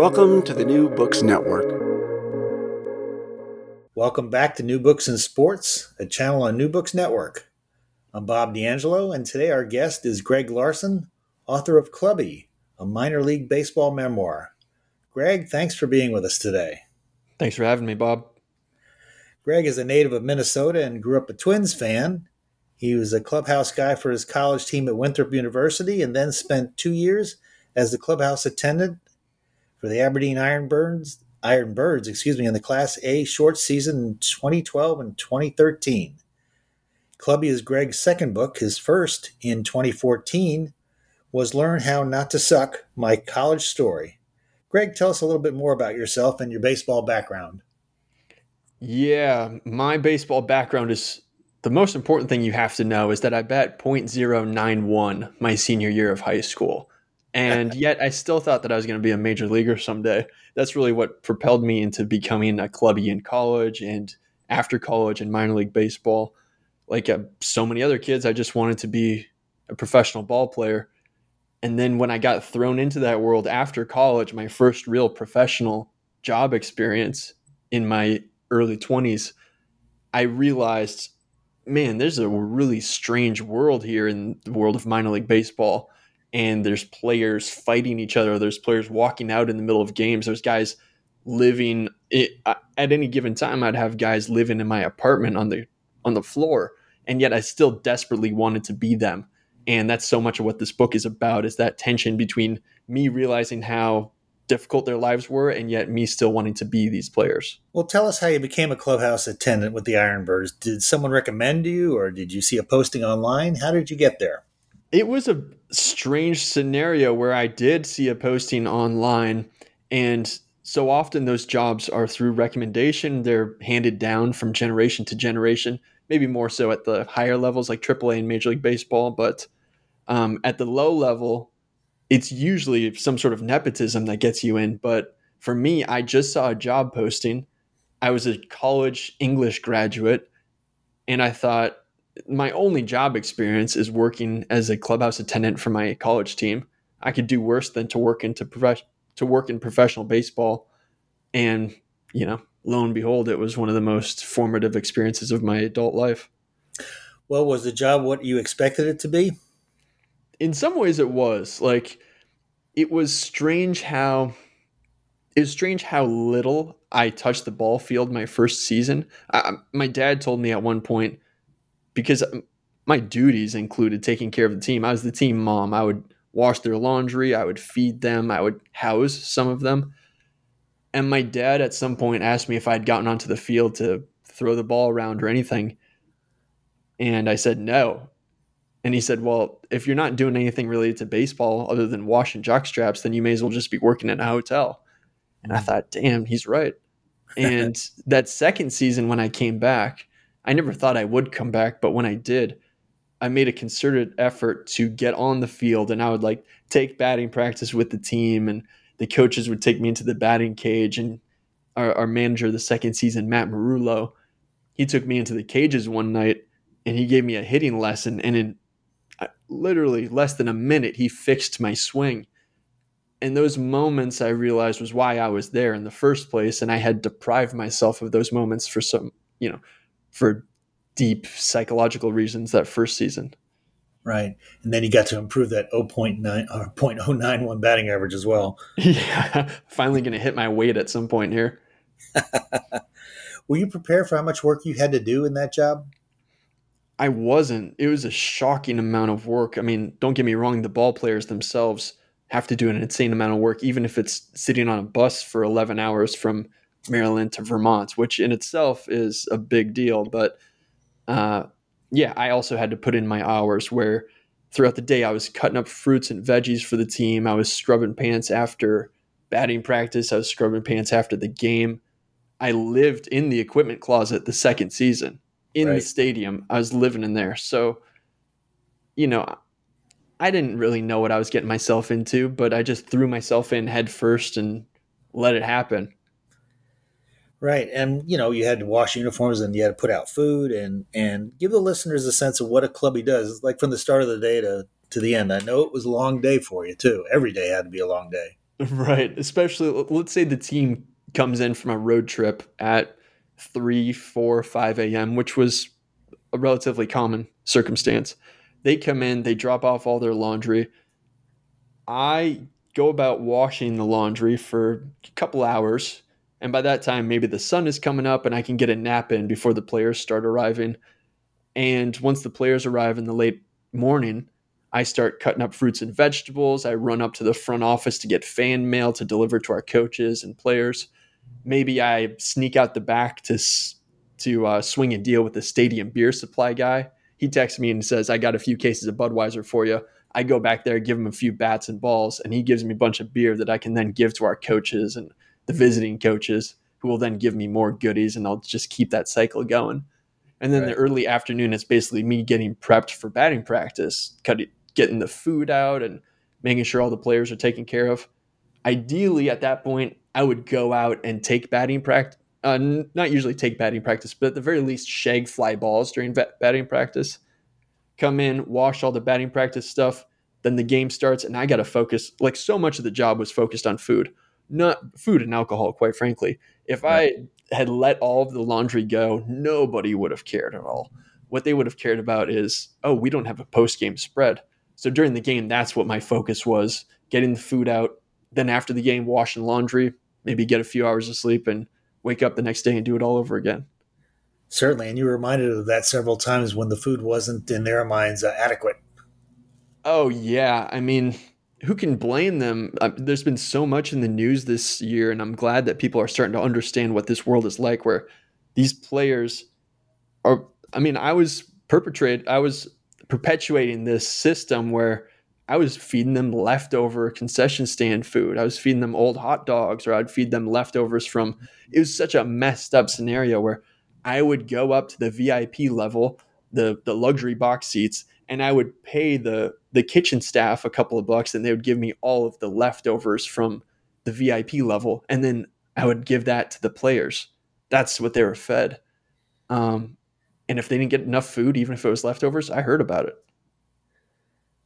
Welcome to the New Books Network. Welcome back to New Books in Sports, a channel on New Books Network. I'm Bob D'Angelo, and today our guest is Greg Larson, author of Clubbie, a minor league baseball memoir. Greg, thanks for being with us today. Thanks for having me, Bob. Greg is a native of Minnesota and grew up a Twins fan. He was a clubhouse guy for his college team at Winthrop University and then spent two years as the clubhouse attendant for the Aberdeen IronBirds, Iron Birds, excuse me, in the Class A short season in 2012 and 2013. Clubbie is Greg's second book. His first in 2014 was Learn How Not to Suck My College Story. Greg, tell us a little bit more about yourself and your baseball background. Yeah, my baseball background is the most important thing you have to know is that I bet .091 my senior year of high school. And yet I still thought that I was going to be a major leaguer someday. That's really what propelled me into becoming a clubby in college and after college in minor league baseball. Like uh, so many other kids, I just wanted to be a professional ball player. And then when I got thrown into that world after college, my first real professional job experience in my early 20s, I realized, man, there's a really strange world here in the world of minor league baseball. And there's players fighting each other. There's players walking out in the middle of games. There's guys living it, uh, at any given time. I'd have guys living in my apartment on the on the floor, and yet I still desperately wanted to be them. And that's so much of what this book is about: is that tension between me realizing how difficult their lives were, and yet me still wanting to be these players. Well, tell us how you became a clubhouse attendant with the IronBirds. Did someone recommend you, or did you see a posting online? How did you get there? It was a strange scenario where I did see a posting online, and so often those jobs are through recommendation. They're handed down from generation to generation, maybe more so at the higher levels like AAA and Major League Baseball. But um, at the low level, it's usually some sort of nepotism that gets you in. But for me, I just saw a job posting. I was a college English graduate, and I thought, my only job experience is working as a clubhouse attendant for my college team. I could do worse than to work into prof- to work in professional baseball, and you know, lo and behold, it was one of the most formative experiences of my adult life. Well, was the job what you expected it to be? In some ways, it was like it was strange how it was strange how little I touched the ball field my first season. I, my dad told me at one point because um, my duties included taking care of the team. I was the team mom. I would wash their laundry, I would feed them, I would house some of them. And my dad at some point asked me if I'd gotten onto the field to throw the ball around or anything. And I said no. And he said, Well, if you're not doing anything related to baseball other than washing jock straps, then you may as well just be working in a hotel. And I thought, damn, he's right. And that second season, when I came back, I never thought I would come back, but when I did, I made a concerted effort to get on the field and I would like take batting practice with the team and the coaches would take me into the batting cage and our, our manager the second season, Matt Merullo, he took me into the cages one night and he gave me a hitting lesson. And in uh, literally less than a minute, he fixed my swing. And those moments I realized was why I was there in the first place. And I had deprived myself of those moments for some, you know, for deep psychological reasons that first season. Right. And then he got to improve that 0.9 or 0.091 batting average as well. Yeah. Finally going to hit my weight at some point here. Were you prepared for how much work you had to do in that job? I wasn't. It was a shocking amount of work. I mean, don't get me wrong, the ball players themselves have to do an insane amount of work, even if it's sitting on a bus for 11 hours from Maryland to Vermont, which in itself is a big deal. But uh, yeah, I also had to put in my hours where throughout the day I was cutting up fruits and veggies for the team. I was scrubbing pants after batting practice. I was scrubbing pants after the game. I lived in the equipment closet the second season in right. the stadium. I was living in there. So, you know, I didn't really know what I was getting myself into, but I just threw myself in head first and let it happen. Right. And, you know, you had to wash uniforms and you had to put out food and, and give the listeners a sense of what a clubby does, like from the start of the day to, to the end. I know it was a long day for you, too. Every day had to be a long day. Right. Especially, let's say the team comes in from a road trip at 3, 4, 5 a.m., which was a relatively common circumstance. They come in, they drop off all their laundry. I go about washing the laundry for a couple hours and by that time, maybe the sun is coming up and I can get a nap in before the players start arriving. And once the players arrive in the late morning, I start cutting up fruits and vegetables. I run up to the front office to get fan mail to deliver to our coaches and players. Maybe I sneak out the back to to uh, swing a deal with the stadium beer supply guy. He texts me and says, "I got a few cases of Budweiser for you." I go back there, give him a few bats and balls, and he gives me a bunch of beer that I can then give to our coaches and the visiting coaches who will then give me more goodies and I'll just keep that cycle going. And then right. the early afternoon is basically me getting prepped for batting practice, cutting, getting the food out and making sure all the players are taken care of. Ideally, at that point, I would go out and take batting practice. Uh, not usually take batting practice, but at the very least, shag fly balls during batting practice. Come in, wash all the batting practice stuff. Then the game starts, and I got to focus. Like so much of the job was focused on food not food and alcohol, quite frankly. If I had let all of the laundry go, nobody would have cared at all. What they would have cared about is, oh, we don't have a post game spread. So during the game, that's what my focus was getting the food out. Then after the game, washing laundry, maybe get a few hours of sleep and wake up the next day and do it all over again. Certainly. And you were reminded of that several times when the food wasn't, in their minds, uh, adequate. Oh, yeah. I mean, who can blame them? Uh, there's been so much in the news this year, and I'm glad that people are starting to understand what this world is like, where these players are. I mean, I was perpetrated, I was perpetuating this system where I was feeding them leftover concession stand food. I was feeding them old hot dogs, or I'd feed them leftovers from. It was such a messed up scenario where I would go up to the VIP level, the the luxury box seats, and I would pay the the kitchen staff a couple of bucks and they would give me all of the leftovers from the VIP level and then I would give that to the players. That's what they were fed. Um, and if they didn't get enough food, even if it was leftovers, I heard about it.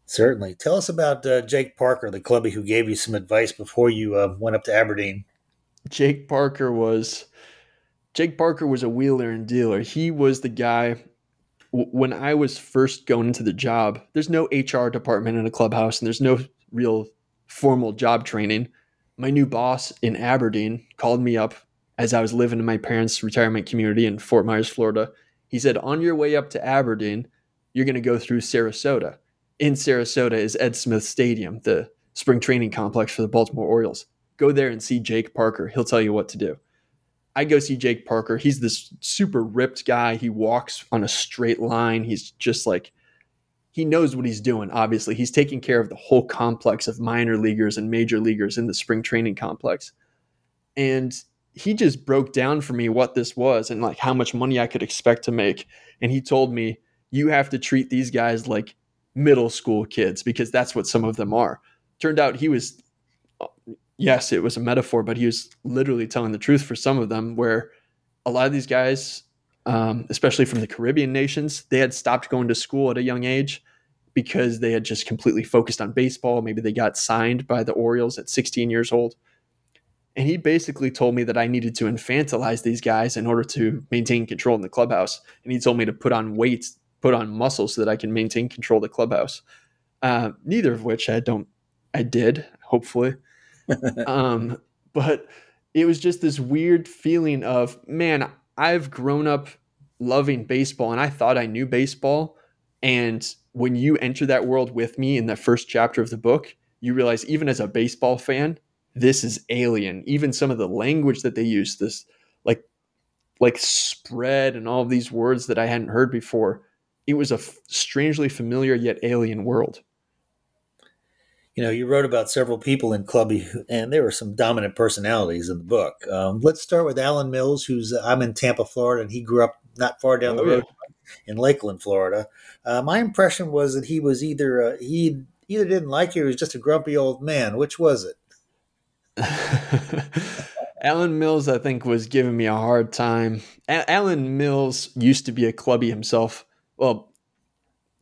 Certainly. Tell us about uh, Jake Parker, the clubby who gave you some advice before you uh, went up to Aberdeen. Jake Parker was Jake Parker was a wheeler and dealer. He was the guy when I was first going into the job, there's no HR department in a clubhouse and there's no real formal job training. My new boss in Aberdeen called me up as I was living in my parents' retirement community in Fort Myers, Florida. He said, On your way up to Aberdeen, you're going to go through Sarasota. In Sarasota is Ed Smith Stadium, the spring training complex for the Baltimore Orioles. Go there and see Jake Parker. He'll tell you what to do. I go see Jake Parker. He's this super ripped guy. He walks on a straight line. He's just like, he knows what he's doing, obviously. He's taking care of the whole complex of minor leaguers and major leaguers in the spring training complex. And he just broke down for me what this was and like how much money I could expect to make. And he told me, you have to treat these guys like middle school kids because that's what some of them are. Turned out he was yes, it was a metaphor, but he was literally telling the truth for some of them. Where a lot of these guys, um, especially from the Caribbean nations, they had stopped going to school at a young age because they had just completely focused on baseball. Maybe they got signed by the Orioles at 16 years old. And he basically told me that I needed to infantilize these guys in order to maintain control in the clubhouse. And he told me to put on weight, put on muscle so that I can maintain control of the clubhouse. Uh, neither of which I don't, I did, hopefully. Um, but it was just this weird feeling of, man, I've grown up loving baseball and I thought I knew baseball. And when you enter that world with me in the first chapter of the book, you realize even as a baseball fan, this is alien. Even some of the language that they use, this like like spread and all of these words that I hadn't heard before, it was a f- strangely familiar yet alien world. You know, you wrote about several people in Clubbie, and there were some dominant personalities in the book. Um, let's start with Alan Mills, who's uh, I'm in Tampa, Florida, and he grew up not far down oh, the road yeah. in Lakeland, Florida. Uh, my impression was that he was either uh, he either didn't like you or he was just a grumpy old man. Which was it? Alan Mills, I think, was giving me a hard time. A- Alan Mills used to be a clubby himself. Well,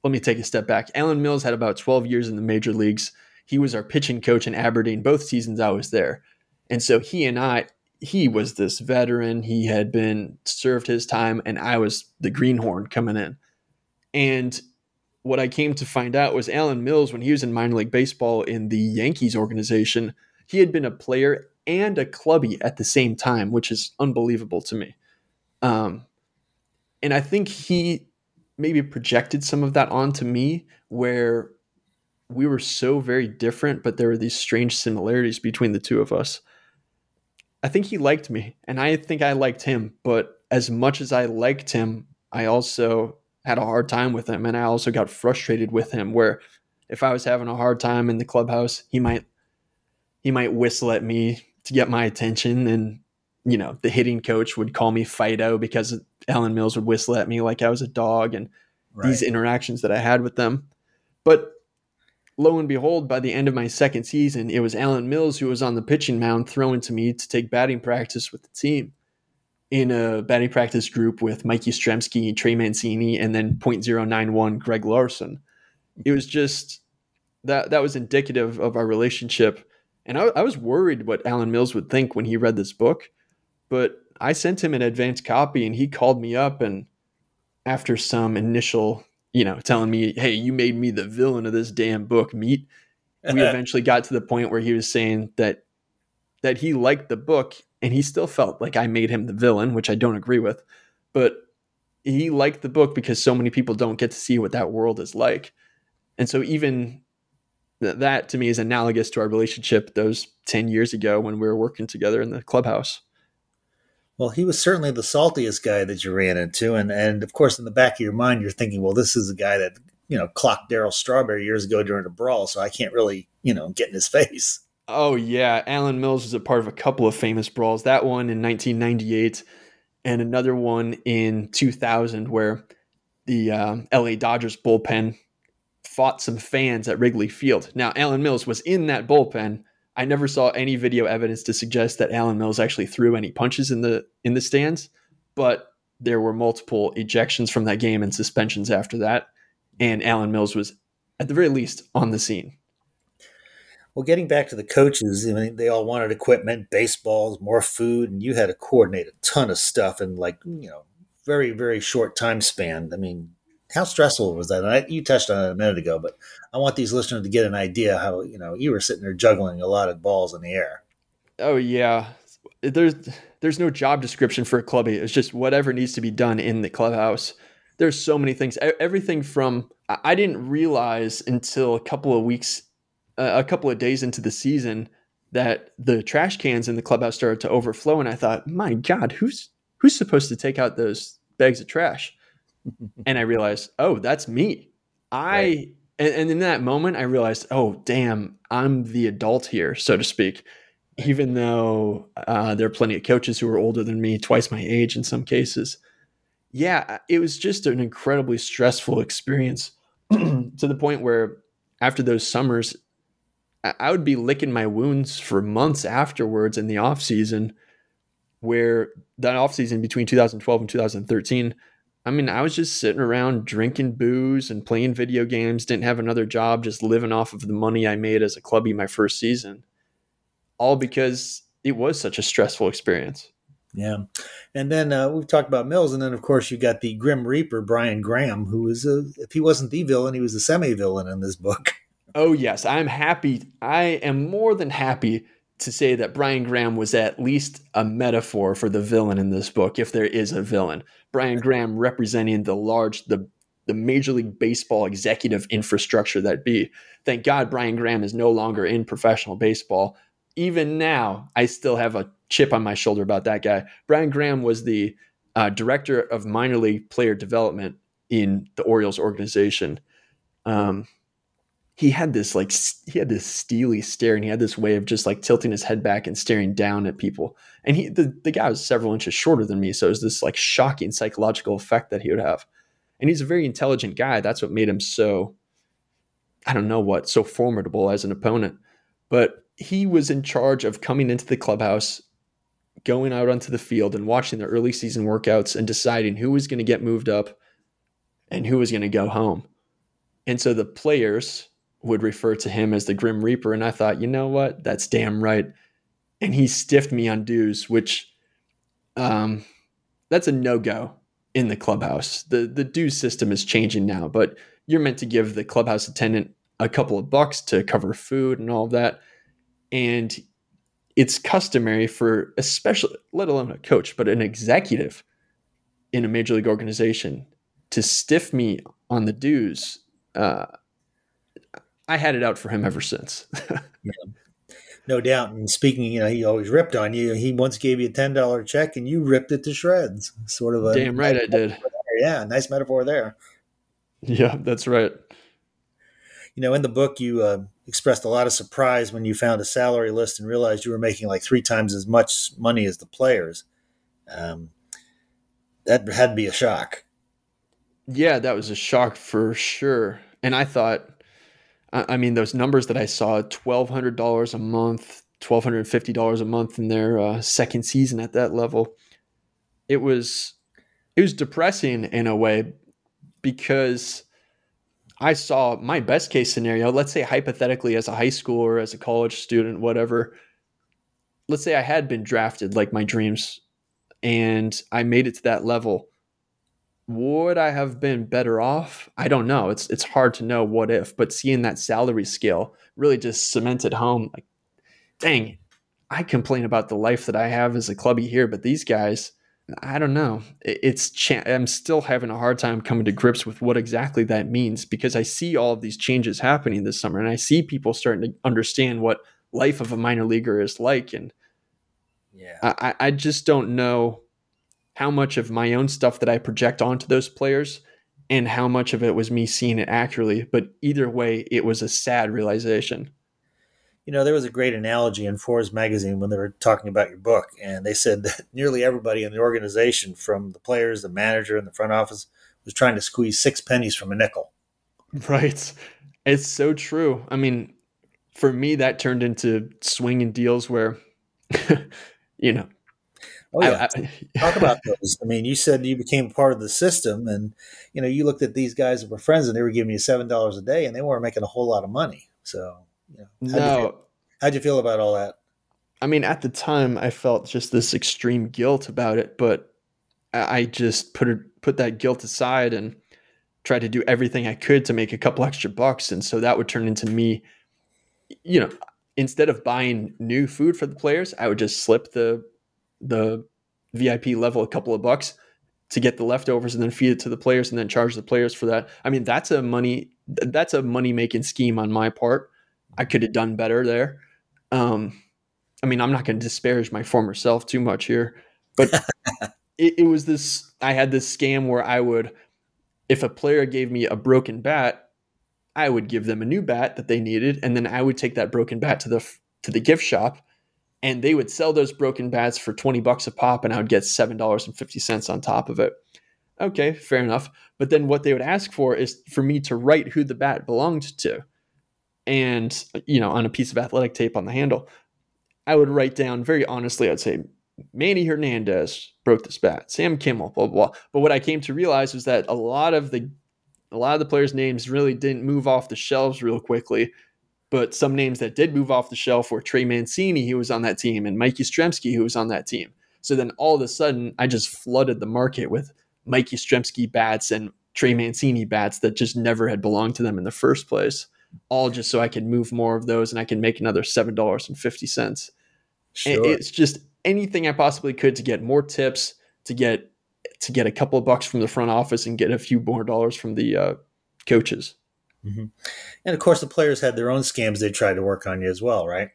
let me take a step back. Alan Mills had about 12 years in the major leagues. He was our pitching coach in Aberdeen both seasons I was there. And so he and I, he was this veteran. He had been served his time, and I was the greenhorn coming in. And what I came to find out was Alan Mills, when he was in minor league baseball in the Yankees organization, he had been a player and a clubby at the same time, which is unbelievable to me. Um, and I think he maybe projected some of that onto me, where we were so very different, but there were these strange similarities between the two of us. I think he liked me, and I think I liked him. But as much as I liked him, I also had a hard time with him, and I also got frustrated with him. Where if I was having a hard time in the clubhouse, he might he might whistle at me to get my attention and you know the hitting coach would call me fido because alan mills would whistle at me like i was a dog and right. these interactions that i had with them but lo and behold by the end of my second season it was alan mills who was on the pitching mound throwing to me to take batting practice with the team. In a batting practice group with mikey Yastrzemski, trey mancini and then 0.091 greg larson. It was just that that was indicative of our relationship. And I, I was worried what Alan Mills would think when he read this book, but I sent him an advanced copy and he called me up and after some initial, you know, telling me, "Hey, you made me the villain of this damn book, meat." We eventually got to the point where he was saying that that he liked the book and he still felt like I made him the villain, which I don't agree with, but he liked the book because so many people don't get to see what that world is like. And so even that to me is analogous to our relationship those 10 years ago when we were working together in the clubhouse. Well, he was certainly the saltiest guy that you ran into. And, and of course, in the back of your mind, you're thinking, well, this is a guy that, you know, clocked Darryl Strawberry years ago during a brawl. So I can't really, you know, get in his face. Oh, yeah. Alan Mills was a part of a couple of famous brawls. That one in 1998 and another one in 2000 where the uh, LA Dodgers bullpen fought some fans at Wrigley Field. Now, Alan Mills was in that bullpen. I never saw any video evidence to suggest that Alan Mills actually threw any punches in the in the stands, but there were multiple ejections from that game and suspensions after that, and Alan Mills was at the very least on the scene. Well, getting back to the coaches, I mean, they all wanted equipment, baseballs, more food, and you had to coordinate a ton of stuff in like you know very very short time span. I mean, how stressful was that? I, you touched on it a minute ago, but I want these listeners to get an idea how you know you were sitting there juggling a lot of balls in the air. Oh yeah, there's there's no job description for a clubby. It's just whatever needs to be done in the clubhouse. There's so many things. Everything from I didn't realize until a couple of weeks, uh, a couple of days into the season that the trash cans in the clubhouse started to overflow, and I thought, my God, who's who's supposed to take out those bags of trash? And I realized, oh, that's me. I right. and, and, in that moment I realized, oh, damn, I'm the adult here, so to speak. Even though uh, there are plenty of coaches who are older than me, twice my age in some cases. Yeah, it was just an incredibly stressful experience to the point where after those summers, I would be licking my wounds for months afterwards in the off season, where that off season between 2012 and 2013. I mean, I was just sitting around drinking booze and playing video games, didn't have another job, just living off of the money I made as a clubby my first season. All because it was such a stressful experience. Yeah. And then uh, we've talked about Mills. And then, of course, you got the Grim Reaper, Brian Graham, who was, a, if he wasn't the villain, he was a semi villain in this book. Oh, yes. I'm happy. I am more than happy to say that Brian Graham was at least a metaphor for the villain in this book, if there is a villain. Brian Graham representing the large, the the Major League Baseball executive infrastructure that be. Thank God Brian Graham is no longer in professional baseball. Even now, I still have a chip on my shoulder about that guy. Brian Graham was the uh, director of minor league player development in the Orioles organization. Um, he had this like he had this steely stare and he had this way of just like tilting his head back and staring down at people. And he the, the guy was several inches shorter than me so it was this like shocking psychological effect that he would have. And he's a very intelligent guy that's what made him so i don't know what so formidable as an opponent. But he was in charge of coming into the clubhouse going out onto the field and watching the early season workouts and deciding who was going to get moved up and who was going to go home. And so the players would refer to him as the Grim Reaper. And I thought, you know what? That's damn right. And he stiffed me on dues, which um, that's a no go in the clubhouse. The the dues system is changing now, but you're meant to give the clubhouse attendant a couple of bucks to cover food and all of that. And it's customary for especially let alone a coach, but an executive in a major league organization to stiff me on the dues uh, I had it out for him ever since. yeah. No doubt. And speaking, you know, he always ripped on you. He once gave you a ten dollar check and you ripped it to shreds. Sort of a damn right I did. Yeah, nice metaphor there. Yeah, that's right. You know, in the book, you uh, expressed a lot of surprise when you found a salary list and realized you were making like three times as much money as the players. Um, that had to be a shock. Yeah, that was a shock for sure. And I thought, I mean, those numbers that I saw $1,200 a month, $1,250 a month in their uh, second season at that level. It was, it was depressing in a way because I saw my best case scenario. Let's say, hypothetically, as a high schooler, as a college student, whatever. Let's say I had been drafted like my dreams and I made it to that level would I have been better off? I don't know. It's it's hard to know what if, but seeing that salary scale really just cemented home like dang, I complain about the life that I have as a clubby here, but these guys, I don't know. It's cha- I'm still having a hard time coming to grips with what exactly that means because I see all of these changes happening this summer and I see people starting to understand what life of a minor leaguer is like and yeah. I, I just don't know how much of my own stuff that I project onto those players and how much of it was me seeing it accurately. But either way, it was a sad realization. You know, there was a great analogy in Forbes magazine when they were talking about your book, and they said that nearly everybody in the organization, from the players, the manager, and the front office, was trying to squeeze six pennies from a nickel. Right. It's so true. I mean, for me, that turned into swinging deals where, you know, Oh yeah, I, I, talk about those. I mean, you said you became part of the system, and you know, you looked at these guys that were friends, and they were giving you seven dollars a day, and they weren't making a whole lot of money. So, you know, how'd no, you how'd you feel about all that? I mean, at the time, I felt just this extreme guilt about it, but I just put it, put that guilt aside and tried to do everything I could to make a couple extra bucks, and so that would turn into me, you know, instead of buying new food for the players, I would just slip the the VIP level a couple of bucks to get the leftovers and then feed it to the players and then charge the players for that. I mean, that's a money that's a money making scheme on my part. I could have done better there. Um, I mean, I'm not going to disparage my former self too much here, but it, it was this. I had this scam where I would, if a player gave me a broken bat, I would give them a new bat that they needed, and then I would take that broken bat to the to the gift shop and they would sell those broken bats for 20 bucks a pop and I would get $7.50 on top of it. Okay, fair enough. But then what they would ask for is for me to write who the bat belonged to. and you know on a piece of athletic tape on the handle i would write down very honestly i'd say manny hernandez broke this bat sam kimmel blah, blah blah but what i came to realize was that a lot of the a lot of the players names really didn't move off the shelves real quickly but some names that did move off the shelf were trey mancini who was on that team and mike yastrzemski who was on that team so then all of a sudden i just flooded the market with mike yastrzemski bats and trey mancini bats that just never had belonged to them in the first place all just so I could move more of those and I can make another seven dollars and fifty cents. Sure. It's just anything I possibly could to get more tips, to get to get a couple of bucks from the front office and get a few more dollars from the uh, coaches. Mm-hmm. And of course, the players had their own scams they tried to work on you as well, right?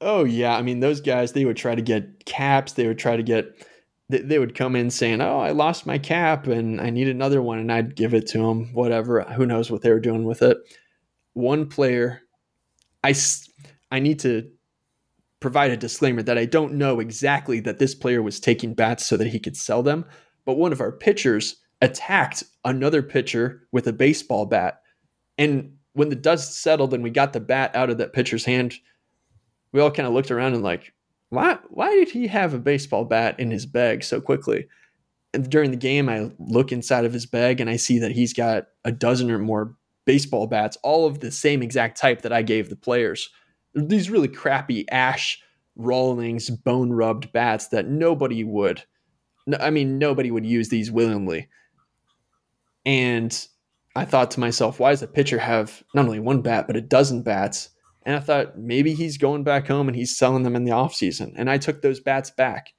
Oh yeah, I mean those guys they would try to get caps. They would try to get. They, they would come in saying, "Oh, I lost my cap and I need another one," and I'd give it to them. Whatever. Who knows what they were doing with it? one player, I, I need to provide a disclaimer that I don't know exactly that this player was taking bats so that he could sell them, but one of our pitchers attacked another pitcher with a baseball bat. And when the dust settled and we got the bat out of that pitcher's hand, we all kind of looked around and like, why why did he have a baseball bat in his bag so quickly? And during the game, I look inside of his bag and I see that he's got a dozen or more baseball bats, all of the same exact type that I gave the players. These really crappy Ash Rawlings bone rubbed bats that nobody would, I mean, nobody would use these willingly. And I thought to myself, why does a pitcher have not only one bat, but a dozen bats? And I thought maybe he's going back home and he's selling them in the offseason. And I took those bats back.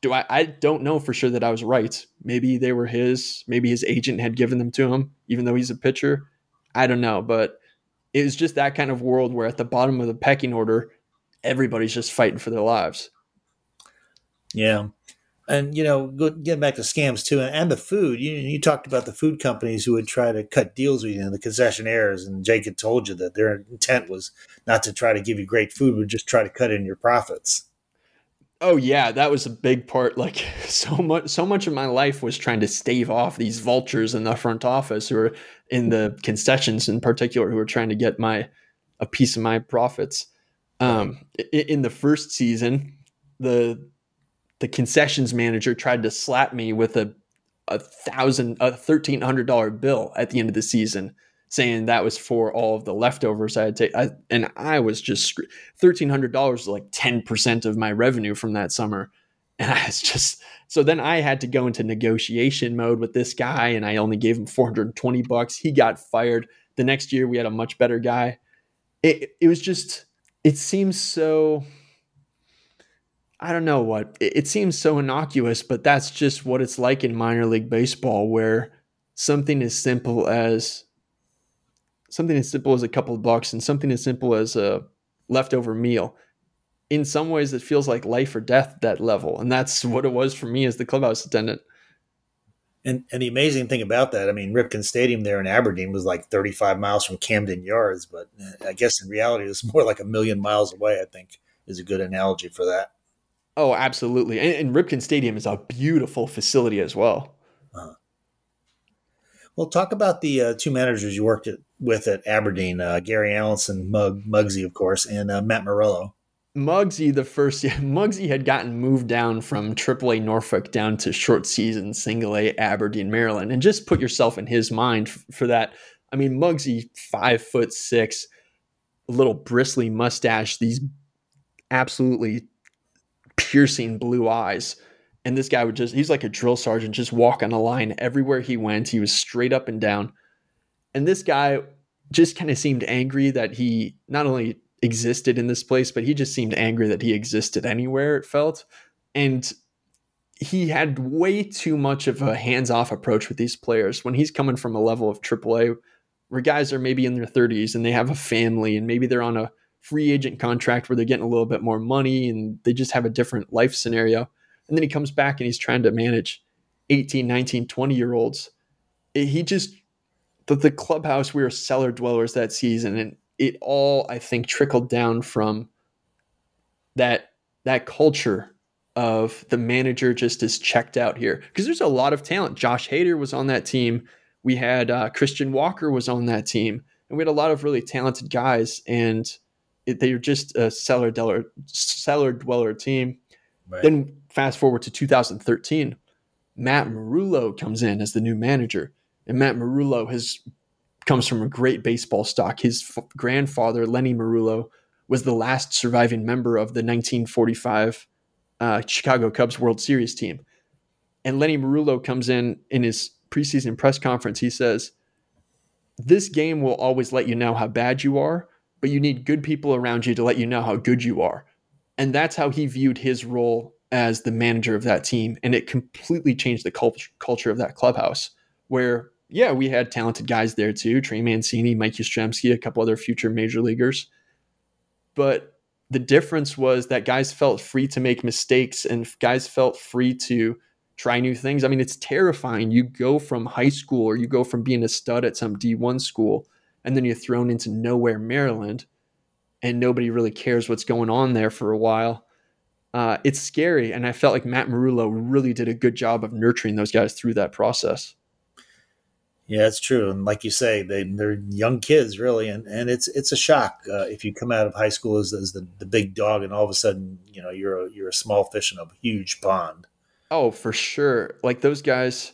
Do I I don't know for sure that I was right. Maybe they were his, maybe his agent had given them to him, even though he's a pitcher. I don't know, but it was just that kind of world where at the bottom of the pecking order, everybody's just fighting for their lives. Yeah. And, you know, getting back to scams too, and the food, you, you talked about the food companies who would try to cut deals with you, the concessionaires, and Jake had told you that their intent was not to try to give you great food, but just try to cut in your profits. Oh yeah, that was a big part. Like so much, so much of my life was trying to stave off these vultures in the front office who are in the concessions, in particular, who are trying to get my a piece of my profits. Um, in the first season, the the concessions manager tried to slap me with a a thousand a thirteen hundred dollar bill at the end of the season saying that was for all of the leftovers I had taken. And I was just $1,300 was like 10% of my revenue from that summer. And I was just, so then I had to go into negotiation mode with this guy and I only gave him 420 bucks. He got fired. The next year we had a much better guy. It, it was just, it seems so, I don't know what, it, it seems so innocuous, but that's just what it's like in minor league baseball where something as simple as something as simple as a couple of bucks and something as simple as a leftover meal in some ways it feels like life or death at that level. And that's what it was for me as the clubhouse attendant. And and the amazing thing about that i mean ripken stadium there in aberdeen was like 35 miles from camden yards but uh, i guess in reality it was more like a million miles away i think is a good analogy for that oh absolutely and, and ripken stadium is a beautiful facility as well uh-huh. well talk about the uh, two managers you worked at with at Aberdeen, uh, Gary Allenson, Mug, Muggsy, of course, and uh, Matt Merullo. Muggsy, the first Muggsy had gotten moved down from AAA Norfolk down to short season Single A Aberdeen, Maryland, and just put yourself in his mind for that. I mean, Muggsy, five foot six, little bristly mustache, these absolutely piercing blue eyes. And this guy would just, he's like a drill sergeant, just walk on a line everywhere he went. He was straight up and down. And this guy just kind of seemed angry that he not only existed in this place, but he just seemed angry that he existed anywhere, it felt. And he had way too much of a hands off approach with these players when he's coming from a level of AAA where guys are maybe in their 30s and they have a family and maybe they're on a free agent contract where they're getting a little bit more money and they just have a different life scenario. And then he comes back and he's trying to manage 18, 19, 20 year olds. He just the, the clubhouse, we were cellar dwellers that season, and it all I think trickled down from that that culture of the manager just is checked out here because there's a lot of talent. Josh Hader was on that team. We had uh, Christian Walker was on that team. and we had a lot of really talented guys, and they're just a cellar dweller, cellar dweller team. Right. Then fast forward to 2013, Matt Merullo comes in as the new manager, and Matt Merullo has comes from a great baseball stock. His f- grandfather, Lennie Merullo, was the last surviving member of the 1945 uh, Chicago Cubs World Series team. And Lennie Merullo comes in in his preseason press conference. He says, This game will always let you know how bad you are, but you need good people around you to let you know how good you are. And that's how he viewed his role as the manager of that team. And it completely changed the cult- culture of that clubhouse, where, yeah, we had talented guys there too Trey Mancini, Mike Yastrzemski, a couple other future major leaguers. But the difference was that guys felt free to make mistakes and guys felt free to try new things. I mean, it's terrifying. You go from high school or you go from being a stud at some D1 school and then you're thrown into nowhere, Maryland, and nobody really cares what's going on there for a while. Uh, it's scary. And I felt like Matt Merullo really did a good job of nurturing those guys through that process. Yeah, it's true, and like you say, they they're young kids, really, and, and it's it's a shock uh, if you come out of high school as, as the, the big dog, and all of a sudden, you know, you're a, you're a small fish in a huge pond. Oh, for sure. Like those guys,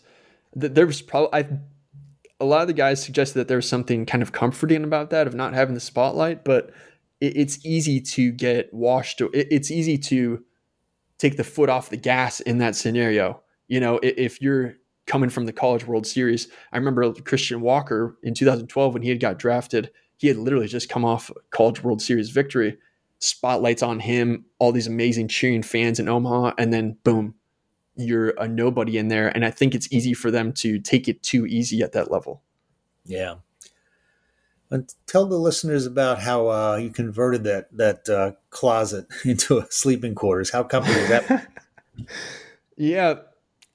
th- there was probably I. A lot of the guys suggested that there's something kind of comforting about that of not having the spotlight, but it, it's easy to get washed. It, it's easy to take the foot off the gas in that scenario. You know, if you're coming from the College World Series, I remember Christian Walker in 2012 when he had got drafted. He had literally just come off College World Series victory. Spotlights on him, all these amazing cheering fans in Omaha, and then boom, you're a nobody in there. And I think it's easy for them to take it too easy at that level. Yeah. And tell the listeners about how uh, you converted that that uh, closet into a sleeping quarters. How comfortable is that? yeah,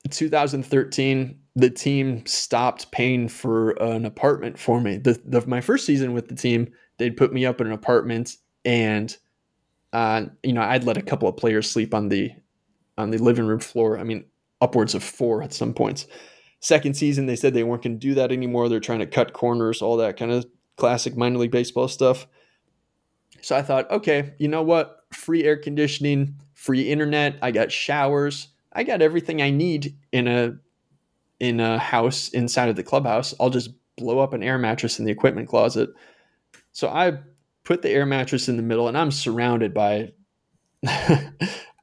2013, the team stopped paying for an apartment for me. The, the my first season with the team, they'd put me up in an apartment, and uh, you know I'd let a couple of players sleep on the on the living room floor. I mean, upwards of four at some points. Second season, they said they weren't going to do that anymore. They're trying to cut corners, all that kind of classic minor league baseball stuff. So I thought, okay, you know what? Free air conditioning, free internet. I got showers. I got everything I need in a in a house inside of the clubhouse. I'll just blow up an air mattress in the equipment closet. So I put the air mattress in the middle and I'm surrounded by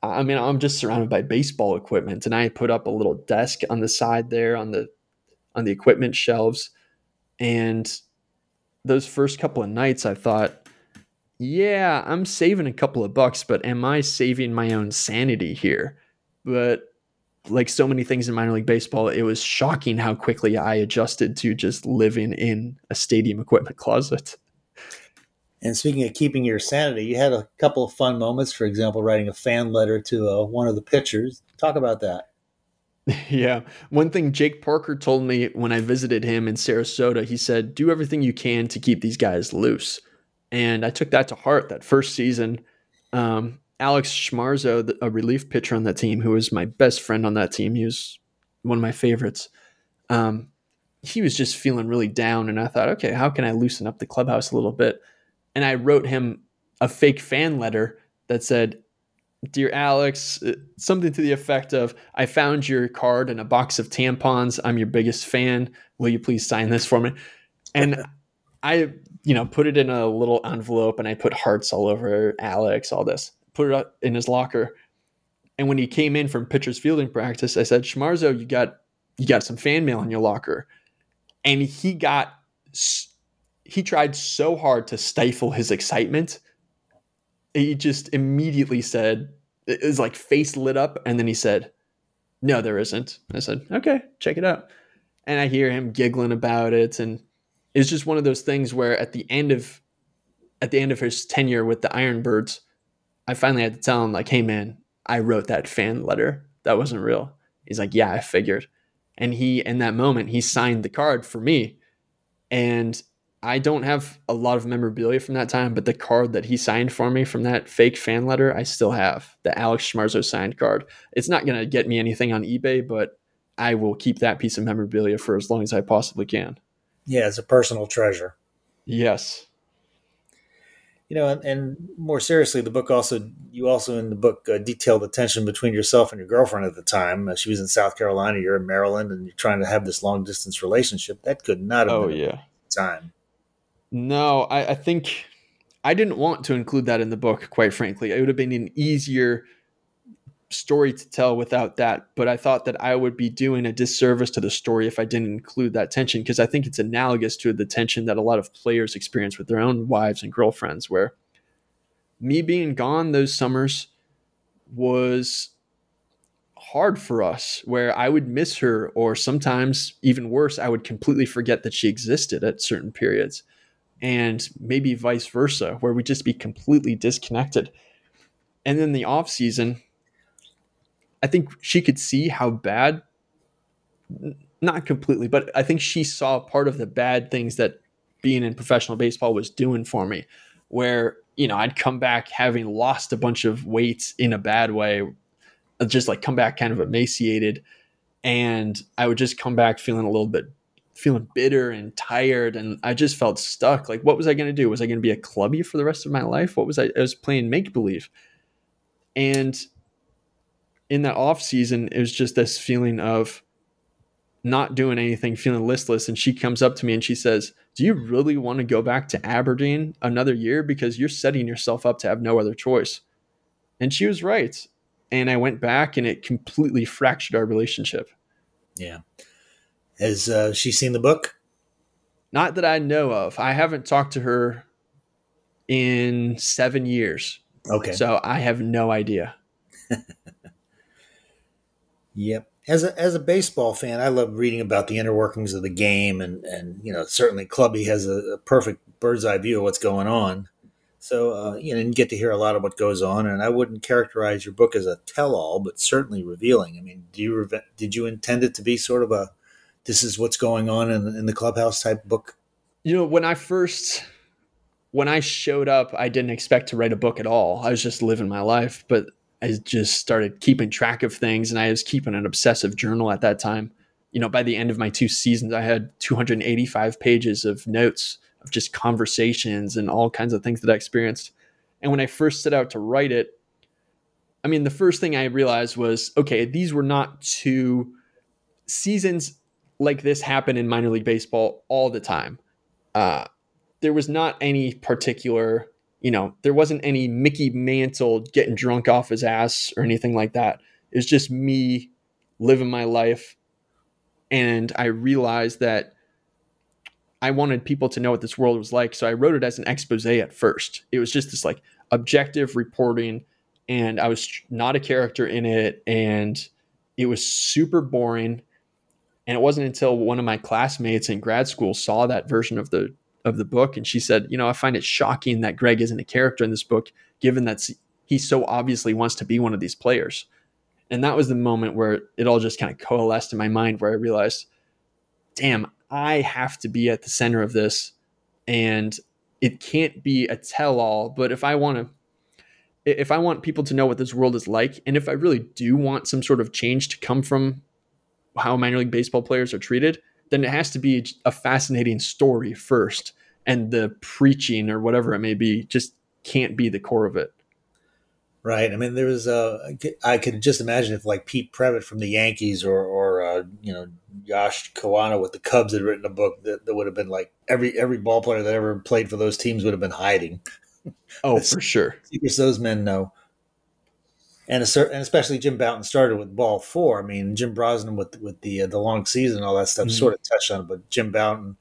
I mean, I'm just surrounded by baseball equipment, and I put up a little desk on the side there on the on the equipment shelves. And those first couple of nights, I thought, yeah, I'm saving a couple of bucks, but am I saving my own sanity here? But like so many things in minor league baseball, it was shocking how quickly I adjusted to just living in a stadium equipment closet. And speaking of keeping your sanity, you had a couple of fun moments. For example, writing a fan letter to uh, one of the pitchers. Talk about that. Yeah. One thing Jake Parker told me when I visited him in Sarasota, he said, do everything you can to keep these guys loose. And I took that to heart that first season. Um, Alex Schmarzo, a relief pitcher on that team, who was my best friend on that team, he was one of my favorites. Um, he was just feeling really down. And I thought, okay, how can I loosen up the clubhouse a little bit? And I wrote him a fake fan letter that said, Dear Alex, uh, something to the effect of, I found your card in a box of tampons. I'm your biggest fan. Will you please sign this for me? And I, you know, put it in a little envelope and I put hearts all over Alex, all this, put it up in his locker. And when he came in from pitcher's fielding practice, I said, Schmarzo, you got you got some fan mail in your locker. And he got he tried so hard to stifle his excitement. He just immediately said, was like face lit up. And then he said, No, there isn't. I said, Okay, check it out. And I hear him giggling about it. And it's just one of those things where at the end of at the end of his tenure with the IronBirds, I finally had to tell him, like, hey man, I wrote that fan letter. That wasn't real. He's like, Yeah, I figured. And he in that moment he signed the card for me. And I don't have a lot of memorabilia from that time, but the card that he signed for me from that fake fan letter, I still have the Alex Schmarzo signed card. It's not going to get me anything on eBay, but I will keep that piece of memorabilia for as long as I possibly can. Yeah, it's a personal treasure. Yes. You know, and, and more seriously, the book also you also in the book uh, detail the tension between yourself and your girlfriend at the time. Uh, she was in South Carolina, you're in Maryland, and you're trying to have this long distance relationship. That could not have oh, been yeah. time. No, I, I think I didn't want to include that in the book, quite frankly. It would have been an easier story to tell without that. But I thought that I would be doing a disservice to the story if I didn't include that tension because I think it's analogous to the tension that a lot of players experience with their own wives and girlfriends, where me being gone those summers was hard for us where I would miss her or sometimes even worse I would completely forget that she existed at certain periods and maybe vice versa where we just be completely disconnected and then the off season I think she could see how bad, not completely, but I think she saw part of the bad things that being in professional baseball was doing for me. Where, you know, I'd come back having lost a bunch of weight in a bad way, just like come back kind of emaciated. And I would just come back feeling a little bit feeling bitter and tired and I just felt stuck. Like what was I going to do? Was I going to be a clubbie for the rest of my life? What was I I was playing make believe. And in that off season, it was just this feeling of not doing anything, feeling listless. And she comes up to me and she says, Do you really want to go back to Aberdeen another year? Because you're setting yourself up to have no other choice. And she was right. And I went back and it completely fractured our relationship. Yeah. Has uh, she seen the book? Not that I know of. I haven't talked to her in seven years. Okay. So I have no idea. Yep. As a as a baseball fan, I love reading about the inner workings of the game, and and you know certainly Clubbie has a, a perfect bird's eye view of what's going on. So uh, you know, you get to hear a lot of what goes on, and I wouldn't characterize your book as a tell-all, but certainly revealing. I mean, do you did you intend it to be sort of a this is what's going on in, in the clubhouse type book? You know, when I first when I showed up, I didn't expect to write a book at all. I was just living my life, but I just started keeping track of things and I was keeping an obsessive journal at that time. You know, by the end of my two seasons, I had 285 pages of notes of just conversations and all kinds of things that I experienced. And when I first set out to write it, I mean, the first thing I realized was okay, these were not two seasons like this happen in minor league baseball all the time. Uh, there was not any particular you know, there wasn't any Mickey Mantle getting drunk off his ass or anything like that. It was just me living my life. And I realized that I wanted people to know what this world was like. So I wrote it as an expose at first. It was just this like objective reporting, and I was not a character in it. And it was super boring. And it wasn't until one of my classmates in grad school saw that version of the of the book, and she said, "You know, I find it shocking that Greg isn't a character in this book, given that he so obviously wants to be one of these players." And that was the moment where it all just kind of coalesced in my mind, where I realized, "Damn, I have to be at the center of this, and it can't be a tell-all. But if I want to." If I want people to know what this world is like, and if I really do want some sort of change to come from how minor league baseball players are treated, then it has to be a fascinating story first. And the preaching or whatever it may be just can't be the core of it. Right. I mean, there was a. I could just imagine if like Pete Previtt from the Yankees or or uh, you know Yosh Kawano with the Cubs had written a book that, that would have been like every every ball player that ever played for those teams would have been hiding. Oh, for sure. Secrets those men know and, a, and especially Jim Bouton started with ball four. I mean, Jim Brosnan with with the uh, the long season and all that stuff mm-hmm. sort of touched on it, but Jim Bouton,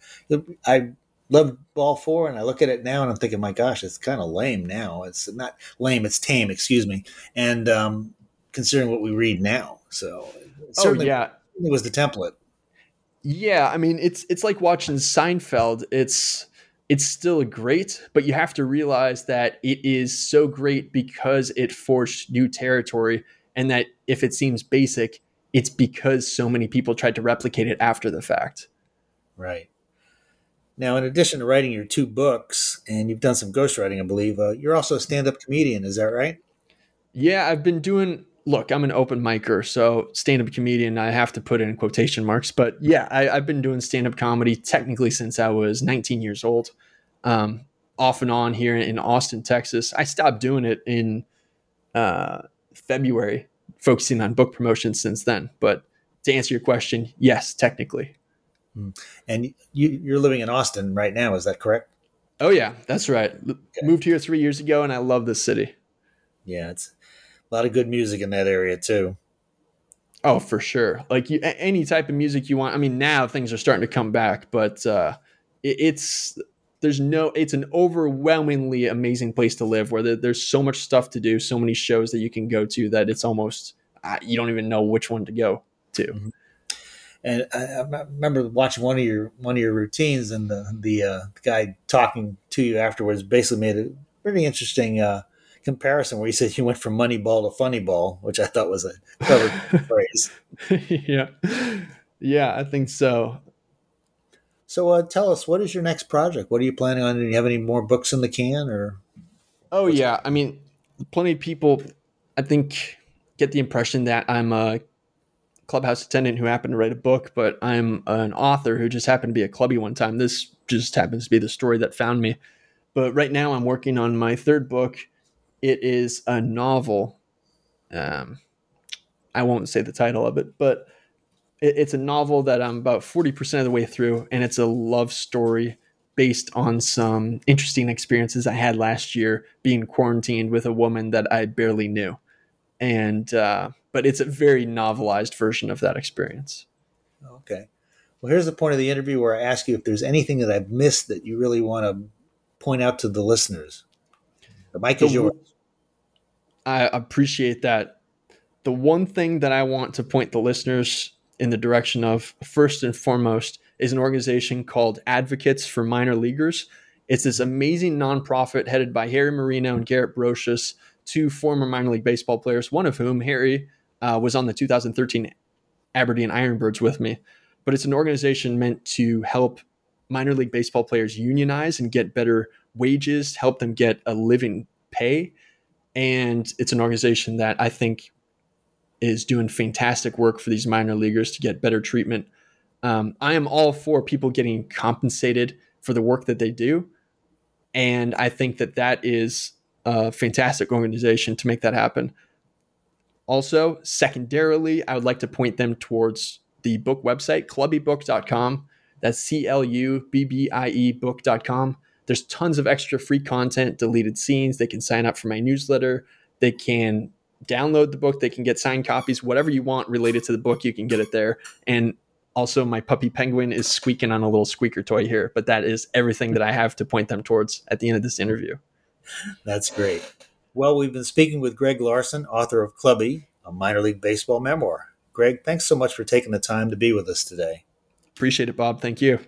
I love ball four, and I look at it now and I'm thinking, my gosh, it's kind of lame now. It's not lame, it's tame, excuse me. And um, considering what we read now, so oh yeah, it was the template. Yeah, I mean, it's it's like watching Seinfeld. It's it's still great, but you have to realize that it is so great because it forged new territory, and that if it seems basic, it's because so many people tried to replicate it after the fact. Right. Now, in addition to writing your two books, and you've done some ghostwriting, I believe, uh, you're also a stand up comedian. Is that right? Yeah, I've been doing. Look, I'm an open micer, so stand up comedian, I have to put it in quotation marks. But yeah, I, have been doing stand up comedy technically since I was 19 years old. um, off and on here in Austin, Texas. I stopped doing it in uh, February, focusing on book promotions since then. But to answer your question, yes, technically. Hmm. And you, are living in Austin right now, is that correct? Oh yeah, that's right. Okay. Moved here three years ago, and I love this city. Yeah, it's a lot of good music in that area too. Oh, for sure. Like you, any type of music you want. I mean, now things are starting to come back, but uh, it, it's there's no. It's an overwhelmingly amazing place to live, where there's so much stuff to do, so many shows that you can go to that it's almost uh, you don't even know which one to go to. Mm-hmm. And I, I, remember watching one of your one of your routines, and the the, uh, the guy talking to you afterwards basically made a pretty interesting uh, comparison where he said you went from money ball to funny ball, which I thought was a clever phrase. yeah, yeah, I think so. So, uh, tell us, what is your next project? What are you planning on? Do you have any more books in the can, or? Oh yeah, I mean, plenty of people, I think, get the impression that I'm a clubhouse attendant who happened to write a book, but I'm an author who just happened to be a clubbie one time. This just happens to be the story that found me. But right now, I'm working on my third book. It is a novel. Um, I won't say the title of it, but it, it's a novel that I'm about 40% of the way through, and it's a love story based on some interesting experiences I had last year being quarantined with a woman that I barely knew. And uh, but it's a very novelized version of that experience. Okay. Well, here's the point of the interview where I ask you if there's anything that I've missed that you really want to point out to the listeners. The mic is yours. I appreciate that. The one thing that I want to point the listeners in the direction of, first and foremost, is an organization called Advocates for Minor Leaguers. It's this amazing nonprofit headed by Harry Marino and Garrett Broshuis, two former minor league baseball players, one of whom, Harry, uh, was on the 2013 Aberdeen IronBirds with me. But it's an organization meant to help minor league baseball players unionize and get better wages, help them get a living pay. And it's an organization that I think is doing fantastic work for these minor leaguers to get better treatment. Um, I am all for people getting compensated for the work that they do. And I think that that is a fantastic organization to make that happen. Also, secondarily, I would like to point them towards the book website, clubbiebook.com. That's C L U B B I E book.com. There's tons of extra free content, deleted scenes. They can sign up for my newsletter. They can download the book. They can get signed copies, whatever you want related to the book, you can get it there. And also, my puppy penguin is squeaking on a little squeaker toy here, but that is everything that I have to point them towards at the end of this interview. That's great. Well, we've been speaking with Greg Larson, author of Clubbie, a minor league baseball memoir. Greg, thanks so much for taking the time to be with us today. Appreciate it, Bob. Thank you.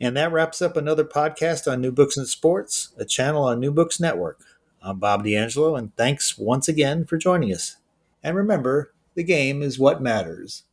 And that wraps up another podcast on New Books and Sports, a channel on New Books Network. I'm Bob D'Angelo, and thanks once again for joining us. And remember, the game is what matters.